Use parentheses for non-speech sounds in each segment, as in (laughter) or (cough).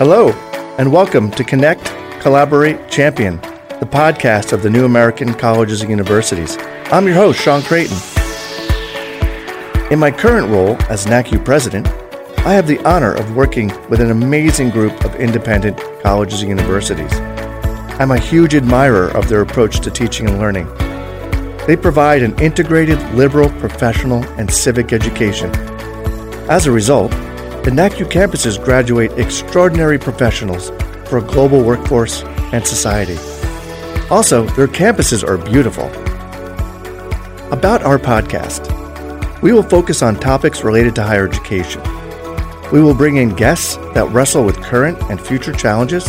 Hello, and welcome to Connect, Collaborate, Champion, the podcast of the New American Colleges and Universities. I'm your host, Sean Creighton. In my current role as NACU president, I have the honor of working with an amazing group of independent colleges and universities. I'm a huge admirer of their approach to teaching and learning. They provide an integrated liberal, professional, and civic education. As a result, the NACU campuses graduate extraordinary professionals for a global workforce and society. Also, their campuses are beautiful. About our podcast, we will focus on topics related to higher education. We will bring in guests that wrestle with current and future challenges.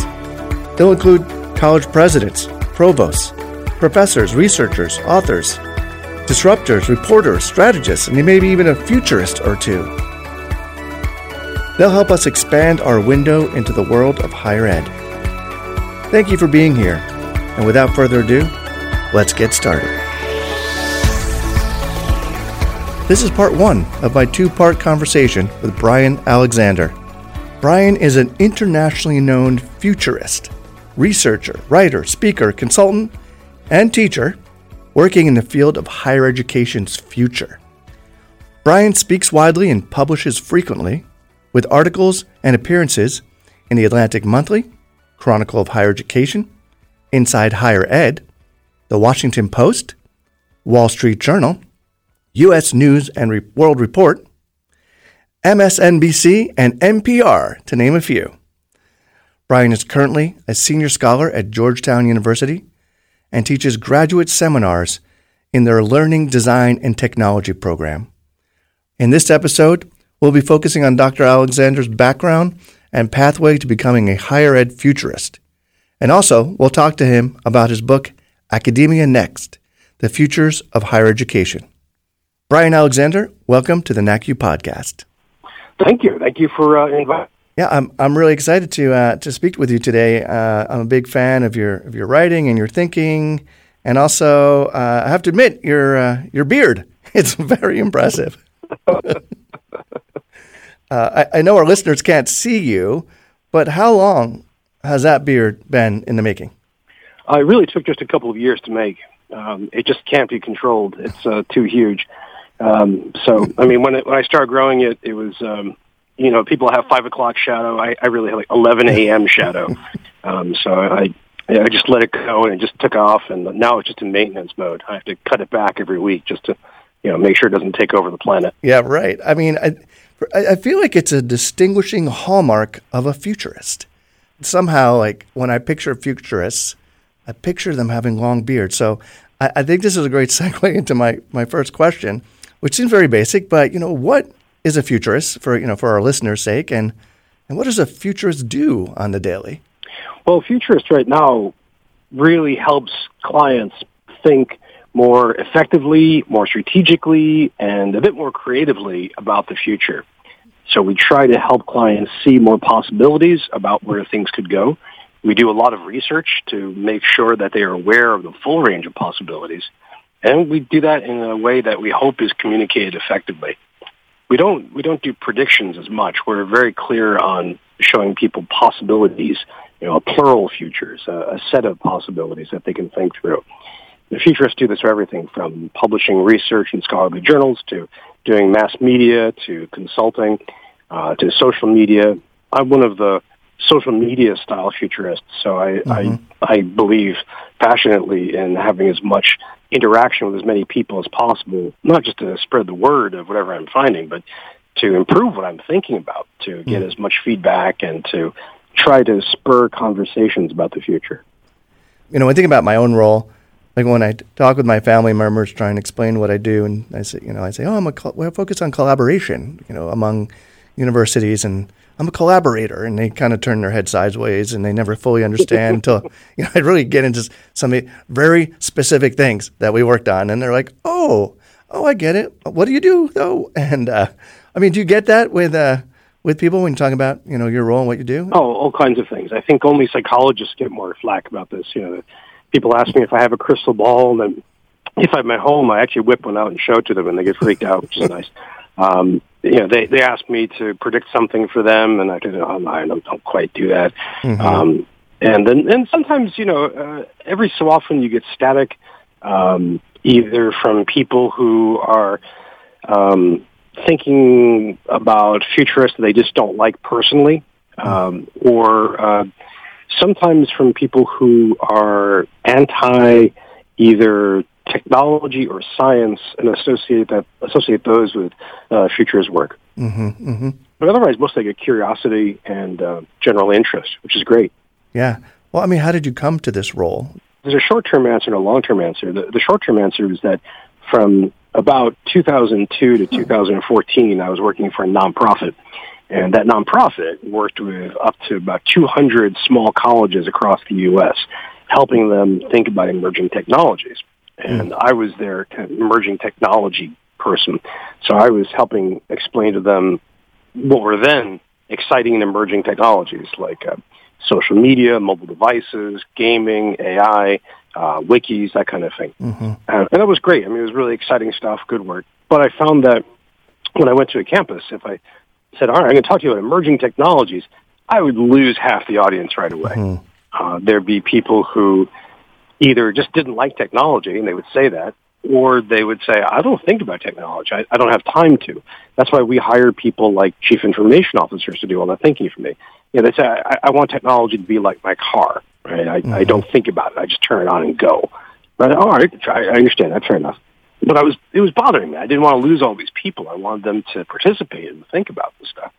They'll include college presidents, provosts, professors, researchers, authors, disruptors, reporters, strategists, and maybe even a futurist or two. They'll help us expand our window into the world of higher ed. Thank you for being here. And without further ado, let's get started. This is part one of my two part conversation with Bryan Alexander. Bryan is an internationally known futurist, researcher, writer, speaker, consultant, and teacher working in the field of higher education's future. Bryan speaks widely and publishes frequently with articles and appearances in the Atlantic Monthly, Chronicle of Higher Education, Inside Higher Ed, The Washington Post, Wall Street Journal, U.S. News and World Report, MSNBC, and NPR, to name a few. Bryan is currently a senior scholar at Georgetown University and teaches graduate seminars in their Learning Design and Technology program. In this episode, We'll be focusing on Dr. Alexander's background and pathway to becoming a higher ed futurist. And also, we'll talk to him about his book, Academia Next The Futures of Higher Education. Bryan Alexander, welcome to the NACU podcast. Thank you. Thank you for uh, inviting yeah, I'm I'm really excited to uh, to speak with you today. Uh, I'm a big fan of your of your writing and your thinking, and also uh, I have to admit your uh, your beard. (laughs) It's very impressive. (laughs) Uh, I, I, know our listeners can't see you, but how long has that beard been in the making? Uh, it really took just a couple of years to make. Um, it just can't be controlled. It's uh, too huge. Um, so, I mean, when it, when I started growing it, it was, um, you know, people have five o'clock shadow. I, I really had like 11 a.m. shadow. Um, so I, I just let it go and it just took off. And now it's just in maintenance mode. I have to cut it back every week just to, you know, make sure it doesn't take over the planet. Yeah, right. I mean, I, I feel like it's a distinguishing hallmark of a futurist. Somehow, like when I picture futurists, I picture them having long beards. So I, I think this is a great (laughs) segue into my, my first question, which seems very basic, but you know, what is a futurist for you know for our listeners' sake, and and what does a futurist do on the daily? Well, futurist right now really helps clients think more effectively, more strategically, and a bit more creatively about the future. So we try to help clients see more possibilities about where things could go. We do a lot of research to make sure that they are aware of the full range of possibilities. And we do that in a way that we hope is communicated effectively. We don't, we don't do predictions as much. We're very clear on showing people possibilities, you know, plural futures, a, a set of possibilities that they can think through. The futurists do this for everything from publishing research in scholarly journals to doing mass media to consulting uh, to social media. I'm one of the social media style futurists, so I, mm-hmm. I I believe passionately in having as much interaction with as many people as possible, not just to spread the word of whatever I'm finding, but to improve what I'm thinking about, to get mm-hmm. as much feedback and to try to spur conversations about the future. You know, when I think about my own role, like when I talk with my family members, trying to explain what I do, and I say, you know, I say, oh, I'm a co- we're focused on collaboration, you know, among universities, and I'm a collaborator, and they kind of turn their head sideways, and they never fully understand until (laughs) you know I really get into some very specific things that we worked on, and they're like, oh, oh, I get it. What do you do though? (laughs) And uh, I mean, do you get that with uh, with people when you talk about you know your role and what you do? Oh, all kinds of things. I think only psychologists get more flack about this. You know people ask me if I have a crystal ball, and if I'm at home, I actually whip one out and show it to them, and they get freaked out, which is (laughs) nice. Um, you know, they, they asked me to predict something for them, and I did, oh, I don't, quite do that. Mm-hmm. Um, and then, and sometimes, you know, uh, every so often you get static, um, either from people who are um, thinking about futurists that they just don't like personally, um, or uh, sometimes from people who are anti either technology or science and associate that associate those with uh, futurist work. Mm-hmm, mm-hmm. But otherwise, mostly get curiosity and uh, general interest, which is great. Yeah. Well, I mean, how did you come to this role? There's a short-term answer and a long-term answer. The, the short-term answer is that from about 2002 to 2014, I was working for a nonprofit. And that nonprofit worked with up to about 200 small colleges across the U.S., helping them think about emerging technologies. And. I was their kind of emerging technology person. So I was helping explain to them what were then exciting and emerging technologies like uh, social media, mobile devices, gaming, AI, uh, wikis, that kind of thing. Mm-hmm. Uh, and that was great. I mean, it was really exciting stuff, good work. But I found that when I went to a campus, if I said, all right, I'm going to talk to you about emerging technologies, I would lose half the audience right away. Mm-hmm. Uh, there'd be people who either just didn't like technology, and they would say that, or they would say, I don't think about technology. I, I don't have time to. That's why we hire people like chief information officers to do all that thinking for me. You know, they say, I, I want technology to be like my car, right? I, mm-hmm. I don't think about it. I just turn it on and go. But all right, I, I understand. That's fair enough. But I was, it was bothering me. I didn't want to lose all these people. I wanted them to participate and think about this stuff.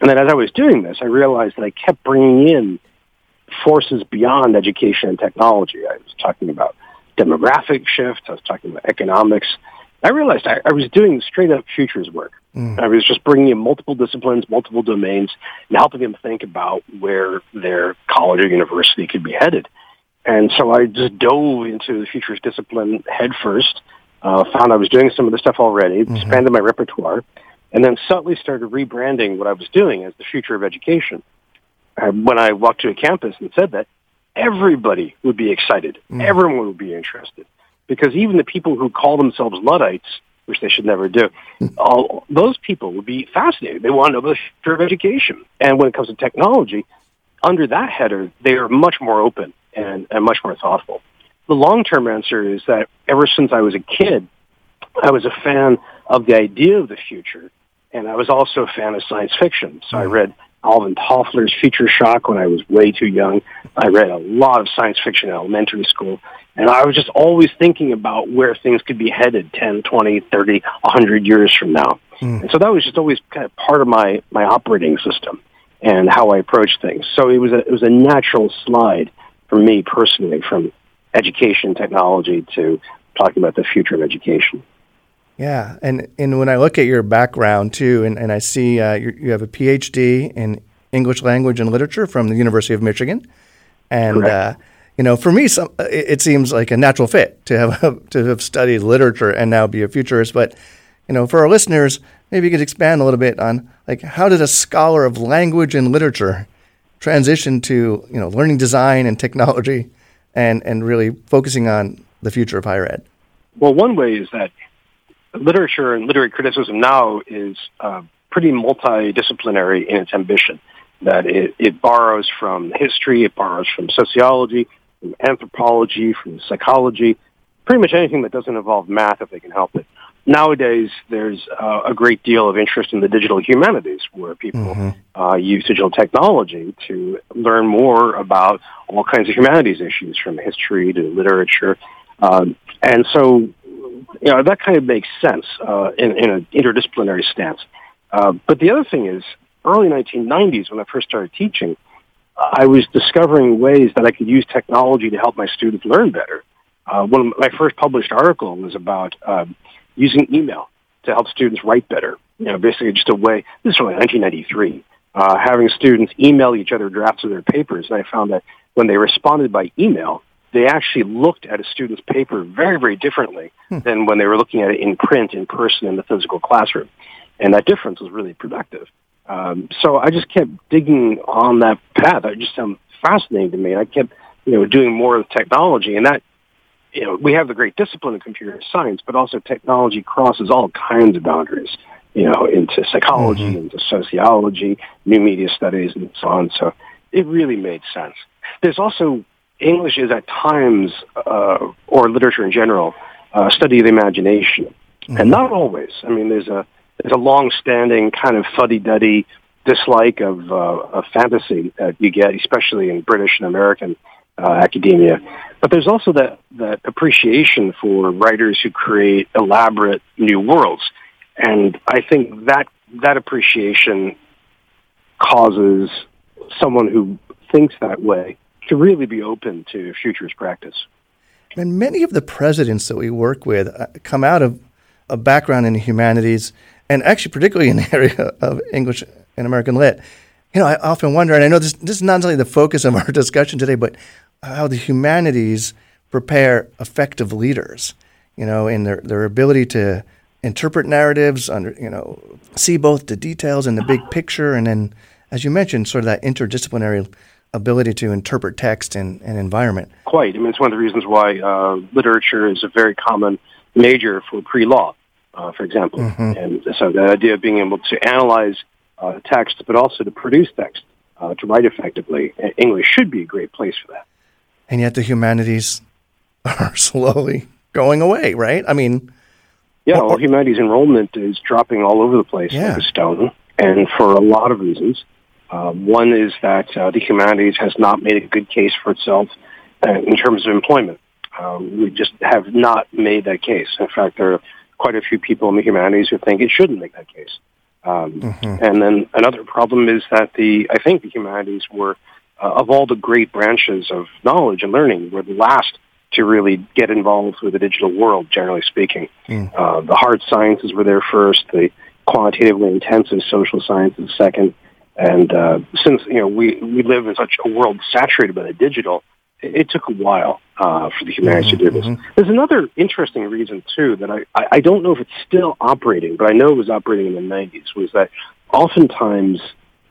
And then as I was doing this, I realized that I kept bringing in forces beyond education and technology. I was talking about demographic shift. I was talking about economics. I realized I, I was doing straight up futures work. Mm. I was just bringing in multiple disciplines, multiple domains, and helping them think about where their college or university could be headed. And so I just dove into the futures discipline head first, uh, found I was doing some of the stuff already, mm-hmm. expanded my repertoire, and then subtly started rebranding what I was doing as the future of education. Uh, when I walked to a campus and said that, everybody would be excited. Mm. Everyone would be interested. Because even the people who call themselves Luddites, which they should never do, (laughs) all those people would be fascinated. They want to know the future of education. And when it comes to technology, under that header, they are much more open and, and much more thoughtful. The long-term answer is that ever since I was a kid, I was a fan of the idea of the future, and I was also a fan of science fiction. So I mm. read Alvin Toffler's Future Shock when I was way too young. I read a lot of science fiction in elementary school. And I was just always thinking about where things could be headed 10, 20, 30, 100 years from now. Mm. And so that was just always kind of part of my, my operating system and how I approach things. So it was a, it was a natural slide for me personally from education technology to talking about the future of education. Yeah, and and when I look at your background too, and, and I see uh, you have a PhD in English language and literature from the University of Michigan, and uh, you know, for me, some, it, it, seems like a natural fit to have (laughs) to have studied literature and now be a futurist. But you know, for our listeners, maybe you could expand a little bit on like how did a scholar of language and literature transition to you know learning design and technology, and and really focusing on the future of higher ed. Well, one way is that literature and literary criticism now is uh, pretty multidisciplinary in its ambition. That it, it borrows from history, it borrows from sociology, from anthropology, from psychology, pretty much anything that doesn't involve math if they can help it. Nowadays, there's uh, a great deal of interest in the digital humanities where people mm-hmm. uh, use digital technology to learn more about all kinds of humanities issues from history to literature. Um, and so you know, that kind of makes sense uh, in, in an interdisciplinary stance. Uh, but the other thing is, early 1990s, when I first started teaching, I was discovering ways that I could use technology to help my students learn better. Uh, one of my first published article was about um, using email to help students write better. You know, basically just a way. This is from 1993. Uh, having students email each other drafts of their papers, and I found that when they responded by email, they actually looked at a student's paper very, very differently hmm. than when they were looking at it in print, in person, in the physical classroom. And that difference was really productive. Um, so I just kept digging on that path. It just sounded fascinating to me. I kept, you know, doing more of technology, and that, you know, we have the great discipline of computer science, but also technology crosses all kinds of boundaries. you know, into psychology, mm-hmm. into sociology, new media studies, and so on. So it really made sense. There's also English is at times, uh, or literature in general, uh, study of the imagination, mm-hmm. and not always. I mean, there's a there's a long-standing kind of fuddy-duddy dislike of, uh, of fantasy that you get, especially in British and American uh, academia. But there's also that, that appreciation for writers who create elaborate new worlds. And I think that, that appreciation causes someone who thinks that way to really be open to futurist practice. And many of the presidents that we work with uh, come out of a background in the humanities, and actually particularly in the (laughs) area of English and American Lit. You know, I often wonder, and I know this, this is not necessarily the focus of (laughs) our discussion today, but how the humanities prepare effective leaders, you know, in their, their ability to interpret narratives, under, you know, see both the details and the big picture, and then, as you mentioned, sort of that interdisciplinary ability to interpret text and, and environment. Quite. I mean, it's one of the reasons why uh, literature is a very common major for pre-law, uh, for example. Mm-hmm. And so the idea of being able to analyze uh, text, but also to produce text, uh, to write effectively, English should be a great place for that and yet the humanities (laughs) are slowly going away, right? I mean, yeah, well, humanities enrollment is dropping all over the place yeah. like a stone, and for a lot of reasons. Uh, one is that uh, the humanities has not made a good case for itself uh, in terms of employment. Um, we just have not made that case. In fact, there are quite a few people in the humanities who think it shouldn't make that case. Um, mm-hmm. And then another problem is that the I think the humanities were uh, of all the great branches of knowledge and learning, we're the last to really get involved with the digital world, generally speaking. Mm. Uh, the hard sciences were there first, the quantitatively intensive social sciences second. And uh, since you know we, we live in such a world saturated by the digital, it, it took a while uh, for the humanities mm-hmm. to do this. Mm-hmm. There's another interesting reason too that I, I, I don't know if it's still operating, but I know it was operating in the 90s. Was that oftentimes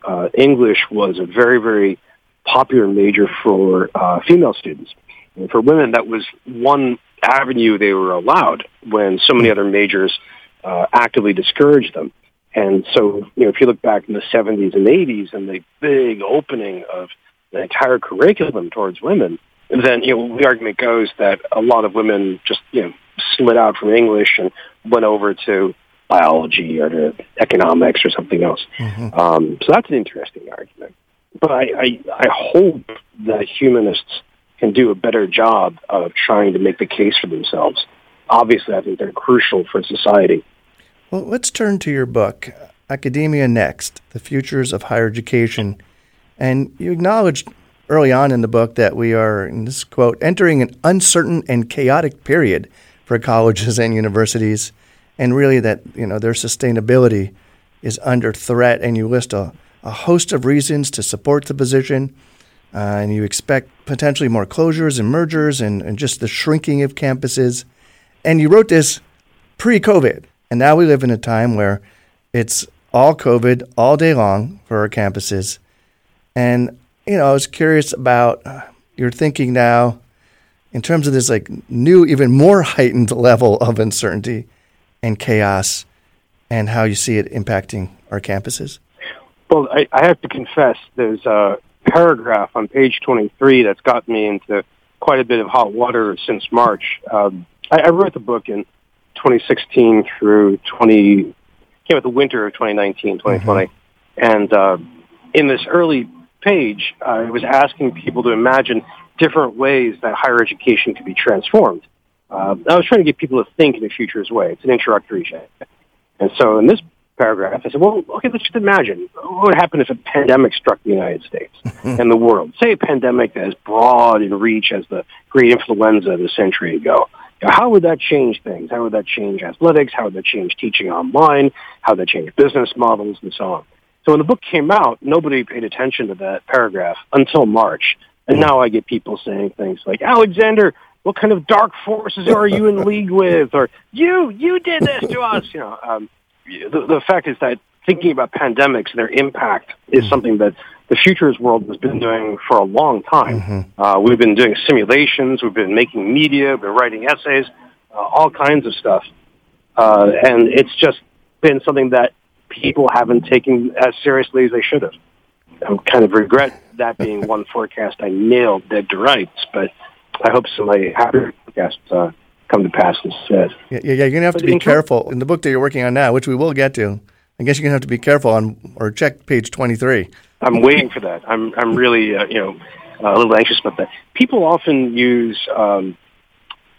uh, English was a very very popular major for uh, female students. And for women, that was one avenue they were allowed when so many other majors uh, actively discouraged them. And so, you know, if you look back in the 70s and 80s and the big opening of the entire curriculum towards women, then, you know, the argument goes that a lot of women just, you know, slid out from English and went over to biology or to economics or something else. Mm-hmm. Um, so that's an interesting argument but I, I, I hope that humanists can do a better job of trying to make the case for themselves. Obviously, I think they're crucial for society. Well, let's turn to your book, Academia Next The Futures of Higher Education. And you acknowledged early on in the book that we are, in this quote, entering an uncertain and chaotic period for colleges and universities, and really that you know their sustainability is under threat. And you list a a host of reasons to support the position. Uh, and you expect potentially more closures and mergers and, and just the shrinking of campuses. And you wrote this pre COVID. And now we live in a time where it's all COVID all day long for our campuses. And, you know, I was curious about uh, your thinking now in terms of this like new, even more (laughs) heightened level of uncertainty and chaos and how you see it impacting our campuses. Well, I, I have to confess, there's a paragraph on page 23 that's got me into quite a bit of hot water since March. Um, I, I wrote the book in 2016 through 20, came out the winter of 2019, 2020. Mm-hmm. And uh, in this early page, I was asking people to imagine different ways that higher education could be transformed. Uh, I was trying to get people to think in a futurist way. It's an introductory check. And so in this paragraph. I said, well, okay, let's just imagine what would happen if a pandemic struck the United States (laughs) and the world. Say a pandemic as broad in reach as the great influenza of a century ago. How would that change things? How would that change athletics? How would that change teaching online? How would that change business models and so on? So when the book came out, nobody paid attention to that paragraph until March. And now I get people saying things like, Alexander, what kind of dark forces are you in league with? Or you, you did this to us. You know, um, the, the fact is that thinking about pandemics and their impact is something that the futures world has been doing for a long time. Mm-hmm. Uh, we've been doing simulations, we've been making media, we've been writing essays, uh, all kinds of stuff. Uh, and it's just been something that people haven't taken as seriously as they should have. I kind of regret that being one (laughs) forecast I nailed dead to rights, but I hope some of my happy forecasts uh, come to pass instead. Yeah, yeah, you're gonna have but to be careful in the book that you're working on now, which we will get to. I guess you're gonna have to be careful on or check page 23. I'm waiting for that. I'm I'm really uh, you know a little anxious about that. People often use um,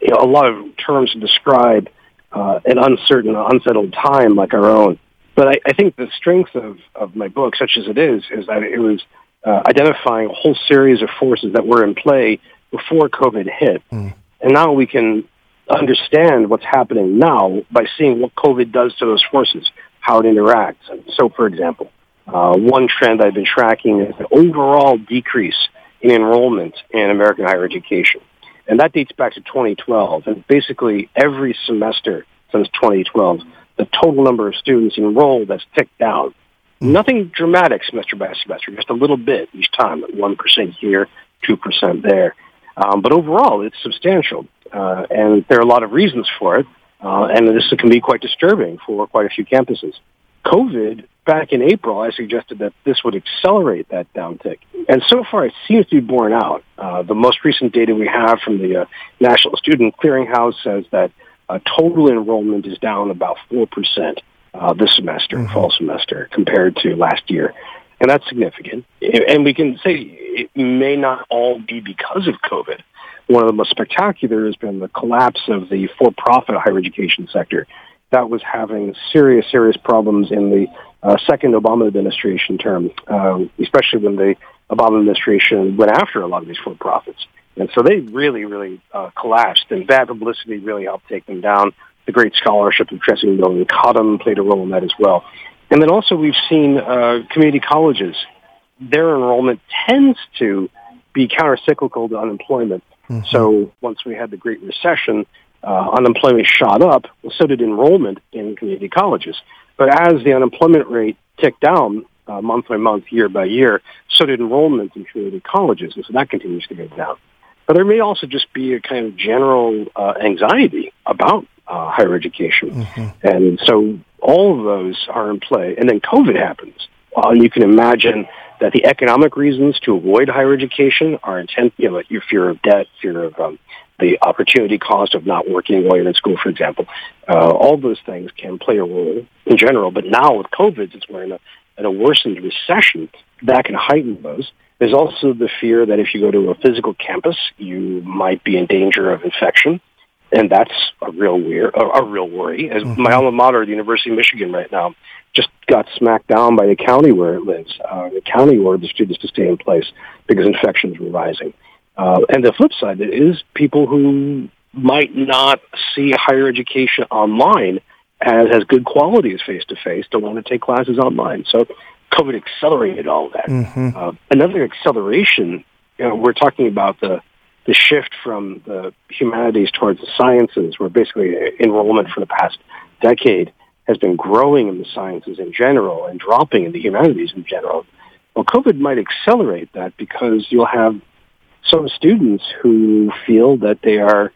you know, a lot of terms to describe uh, an uncertain, unsettled time like our own. But I, I think the strength of, of my book, such as it is, is that it was uh, identifying a whole series of forces that were in play before COVID hit. Mm. And now we can understand what's happening now by seeing what COVID does to those forces, how it interacts. So, for example, uh, one trend I've been tracking is the overall decrease in enrollment in American higher education. And that dates back to 2012. And basically every semester since 2012, the total number of students enrolled has ticked down. Mm. Nothing dramatic semester by semester, just a little bit each time, 1% here, 2% there. Um, but overall, it's substantial. Uh, and there are a lot of reasons for it. Uh, and this can be quite disturbing for quite a few campuses. COVID, back in April, I suggested that this would accelerate that downtick. And so far, it seems to be borne out. Uh, the most recent data we have from the uh, National Student Clearinghouse says that uh, total enrollment is down about 4% uh, this semester, mm-hmm. fall semester, compared to last year. And that's significant. And we can say it may not all be because of COVID. One of the most spectacular has been the collapse of the for-profit higher education sector that was having serious, serious problems in the uh, second Obama administration term, uh, especially when the Obama administration went after a lot of these for-profits. And so they really, really uh, collapsed, and bad publicity really helped take them down. The great scholarship of Tressie McMillan Cottom played a role in that as well. And then also we've seen uh, community colleges. Their enrollment tends to be countercyclical to unemployment. Mm-hmm. So once we had the Great Recession, uh, unemployment shot up, well, so did enrollment in community colleges. But as the unemployment rate ticked down uh, month by month, year by year, so did enrollment in community colleges, and so that continues to go down. But there may also just be a kind of general uh, anxiety about uh, higher education, mm-hmm. and so all of those are in play. And then COVID happens. Well, you can imagine that the economic reasons to avoid higher education are intense, you know, your fear of debt, fear of um, the opportunity cost of not working while you're in school, for example. Uh, all those things can play a role in general. But now with COVID, since we're in a, in a worsened recession, that can heighten those. There's also the fear that if you go to a physical campus, you might be in danger of infection. And that's a real weird, a, a real worry. As mm-hmm. my alma mater, the University of Michigan right now, just got smacked down by the county where it lives. Uh, the county ordered the students to stay in place because infections were rising. Uh, and the flip side is people who might not see higher education online as as good quality as face to face don't want to take classes online. So COVID accelerated all that. Mm-hmm. Uh, another acceleration, you know, we're talking about the the shift from the humanities towards the sciences, where basically enrollment for the past decade has been growing in the sciences in general and dropping in the humanities in general. Well, COVID might accelerate that because you'll have some students who feel that they are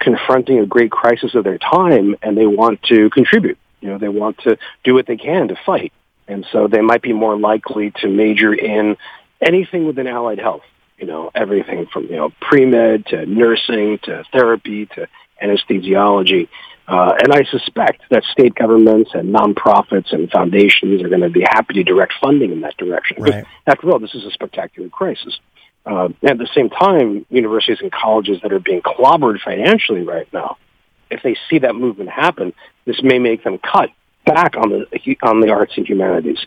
confronting a great crisis of their time and they want to contribute. You know, they want to do what they can to fight. And so they might be more likely to major in anything within allied health. You know, everything from, you know, pre-med to nursing to therapy to anesthesiology. Uh, and I suspect that state governments and nonprofits and foundations are going to be happy to direct funding in that direction. Right. After all, this is a spectacular crisis. Uh, at the same time, universities and colleges that are being clobbered financially right now, if they see that movement happen, this may make them cut back on the on the arts and humanities.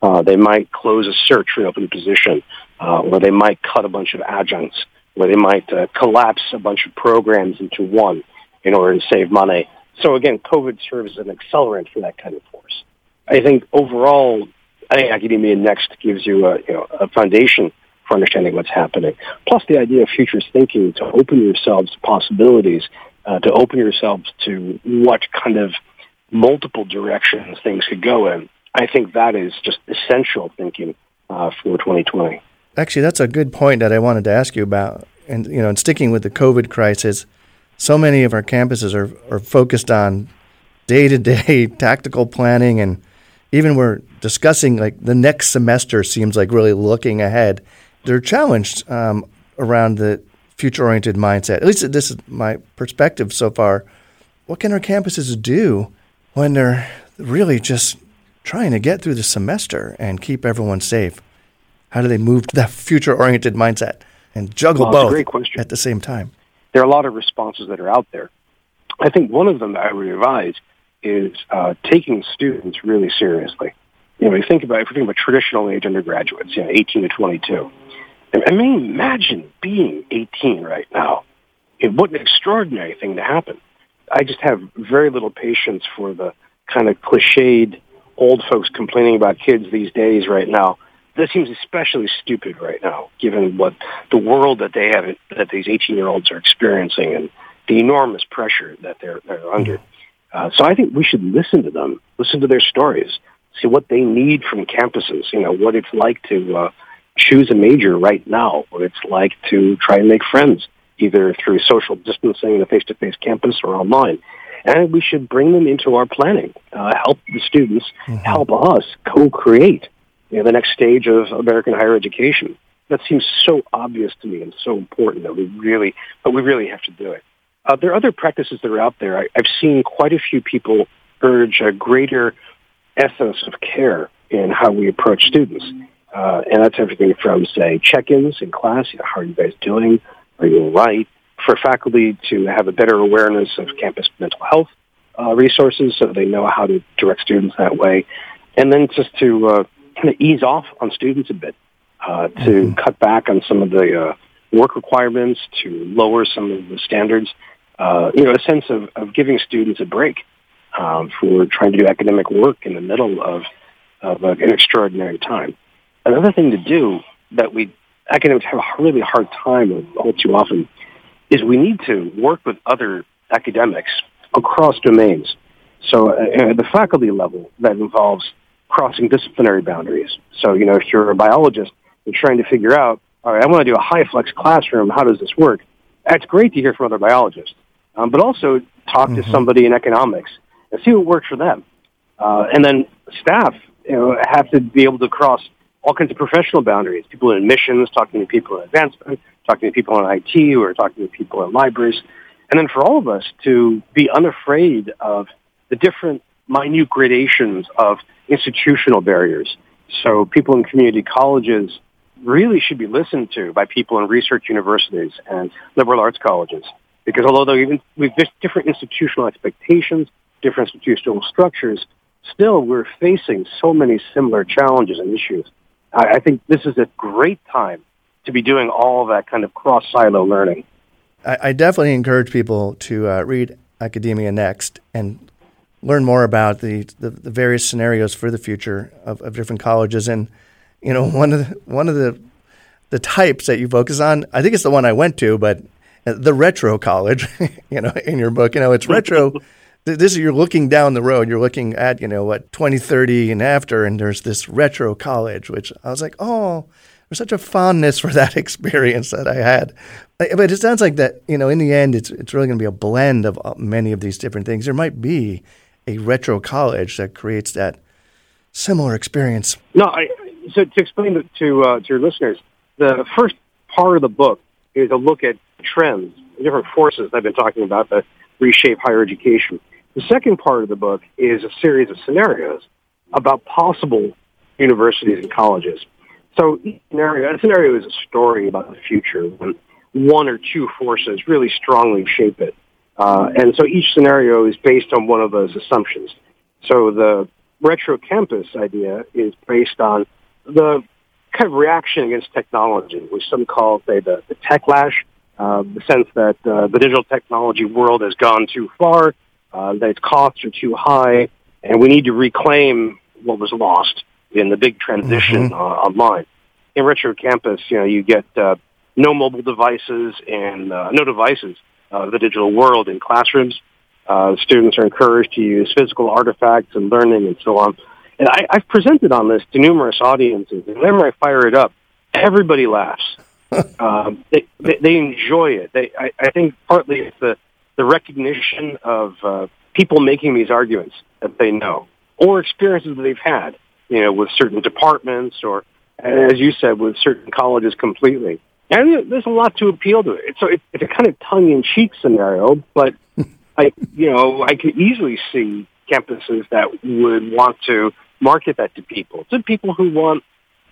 Uh, they might close a search for an open position, uh, or they might cut a bunch of adjuncts, where they might uh, collapse a bunch of programs into one in order to save money. So again, COVID serves as an accelerant for that kind of force. I think overall, I think academia next gives you a, you know, a foundation for understanding what's happening. Plus the idea of futures thinking to open yourselves to possibilities, uh, to open yourselves to what kind of multiple directions things could go in. I think that is just essential thinking uh, for 2020. Actually, that's a good point that I wanted to ask you about. And you know, and sticking with the COVID crisis, so many of our campuses are are focused on day to day tactical planning and even we're discussing like the next semester seems like really looking ahead. They're challenged um, around the future oriented mindset. At least this is my perspective so far. What can our campuses do when they're really just trying to get through the semester and keep everyone safe? How do they move to that future oriented mindset and juggle well, both at the same time? There are a lot of responses that are out there. I think one of them that I would advise is uh, taking students really seriously. You know, if you think about if think about traditional age undergraduates, you know, 18 to 22. I mean, imagine being 18 right now. It, what an extraordinary thing to happen. I just have very little patience for the kind of cliched old folks complaining about kids these days right now. That seems especially stupid right now, given what the world that they have, that these 18 year olds are experiencing and the enormous pressure that they're, they're under. Uh, so I think we should listen to them, listen to their stories, see what they need from campuses. You know, what it's like to uh, choose a major right now, what it's like to try and make friends, either through social distancing in a face-to-face campus or online. And we should bring them into our planning, uh, help the students, mm-hmm. help us co-create you know, the next stage of American higher education. That seems so obvious to me and so important that we really, but we really have to do it. Uh, there are other practices that are out there. I, I've seen quite a few people urge a greater ethos of care in how we approach students. Uh, and that's everything from, say, check-ins in class. You know, how are you guys doing? Are you all right? For faculty to have a better awareness of campus mental health uh, resources so they know how to direct students that way. And then just to uh, kind of ease off on students a bit, uh, to mm-hmm. cut back on some of the uh, work requirements, to lower some of the standards uh, you know, a sense of, of giving students a break um, for trying to do academic work in the middle of, of uh, an extraordinary time. Another thing to do that we academics have a really hard time with all too often is we need to work with other academics across domains. So uh, at the faculty level, that involves crossing disciplinary boundaries. So, you know, if you're a biologist and trying to figure out, all right, I want to do a HyFlex classroom, how does this work? That's great to hear from other biologists um, but also talk mm-hmm. to somebody in economics and see what works for them. Uh, and then staff you know, have to be able to cross all kinds of professional boundaries. People in admissions, talking to people in advancement, talking to people in IT, or talking to people in libraries. And then for all of us to be unafraid of the different minute gradations of institutional barriers. So people in community colleges really should be listened to by people in research universities and liberal arts colleges. Because although even we've different institutional expectations, different institutional structures, still we're facing so many similar challenges and issues. I, I think this is a great time to be doing all that kind of cross silo learning. I, I, definitely encourage people to uh, read Academia Next and learn more about the, the, the, various scenarios for the future of, of different colleges. And you know, one of the, one of the the types that you focus on, I think it's the one I went to, but the retro college, (laughs) you know, in your book. You know, it's retro. (laughs) this is you're looking down the road. You're looking at you know what 2030 and after, and there's this retro college, which I was like, oh, there's such a fondness for (laughs) that experience that I had. But it sounds like that you know, in the end, it's it's really going to be a blend of uh, many of these different things. There might be a retro college that creates that similar experience. No, I, so to explain to to, uh, to your listeners, the first part of the book is a look at trends, different forces I've been talking about that reshape higher education. The second part of the book is a series of scenarios about possible universities and colleges. So scenario, a scenario is a story about the future when one or two forces really strongly shape it. Uh, and so each scenario is based on one of those assumptions. So the retro campus idea is based on the kind of reaction against technology, which some call, say, the, the techlash, uh, the sense that uh, the digital technology world has gone too far, uh, that its costs are too high, and we need to reclaim what was lost in the big transition mm-hmm. uh, online. In Retro Campus, you know, you get uh, no mobile devices and uh, no devices of the digital world in classrooms. Uh, students are encouraged to use physical artifacts and learning and so on. And I, I've presented on this to numerous audiences. And whenever I fire it up, everybody laughs. um, they, they, they enjoy it. They, I, I think partly it's the, the recognition of uh, people making these arguments that they know. or experiences that they've had, you know, with certain departments or, as you said, with certain colleges completely. And there's a lot to appeal to it. So it's a kind of tongue-in-cheek scenario, but (laughs) I, you know, I could easily see campuses that would want to market that to people, to people who want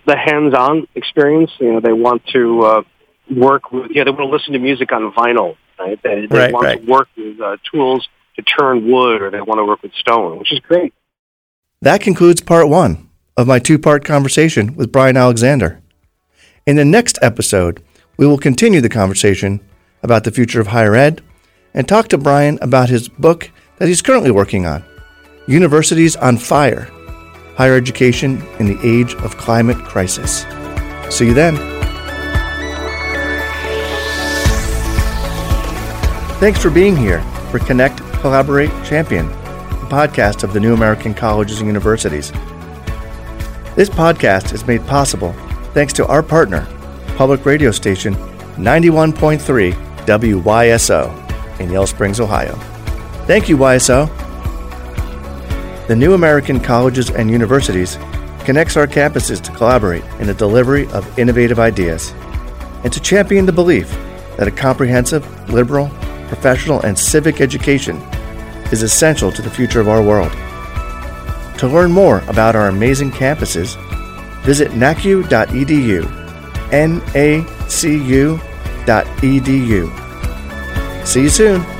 the hands-on experience. You know, they want to uh, work with, yeah, they want to listen to music on vinyl. Right? They, they right, want right. to work with uh, tools to turn wood, or they want to work with stone, which is great. That concludes part one of my two part conversation with Bryan Alexander. In the next episode, we will continue the conversation about the future of higher ed and talk to Bryan about his book that he's currently working on Universities on Fire Higher Education in the Age of Climate Crisis. See you then. Thanks for being here for Connect, Collaborate, Champion, the podcast of the New American Colleges and Universities. This podcast is made possible thanks to our partner, public radio station 91.3 WYSO in Yellow Springs, Ohio. Thank you, YSO. The New American Colleges and Universities connects our campuses to collaborate in the delivery of innovative ideas and to champion the belief that a comprehensive, liberal, professional, and civic education is essential to the future of our world. To learn more about our amazing campuses, visit nacu.edu, nacu.edu. See you soon.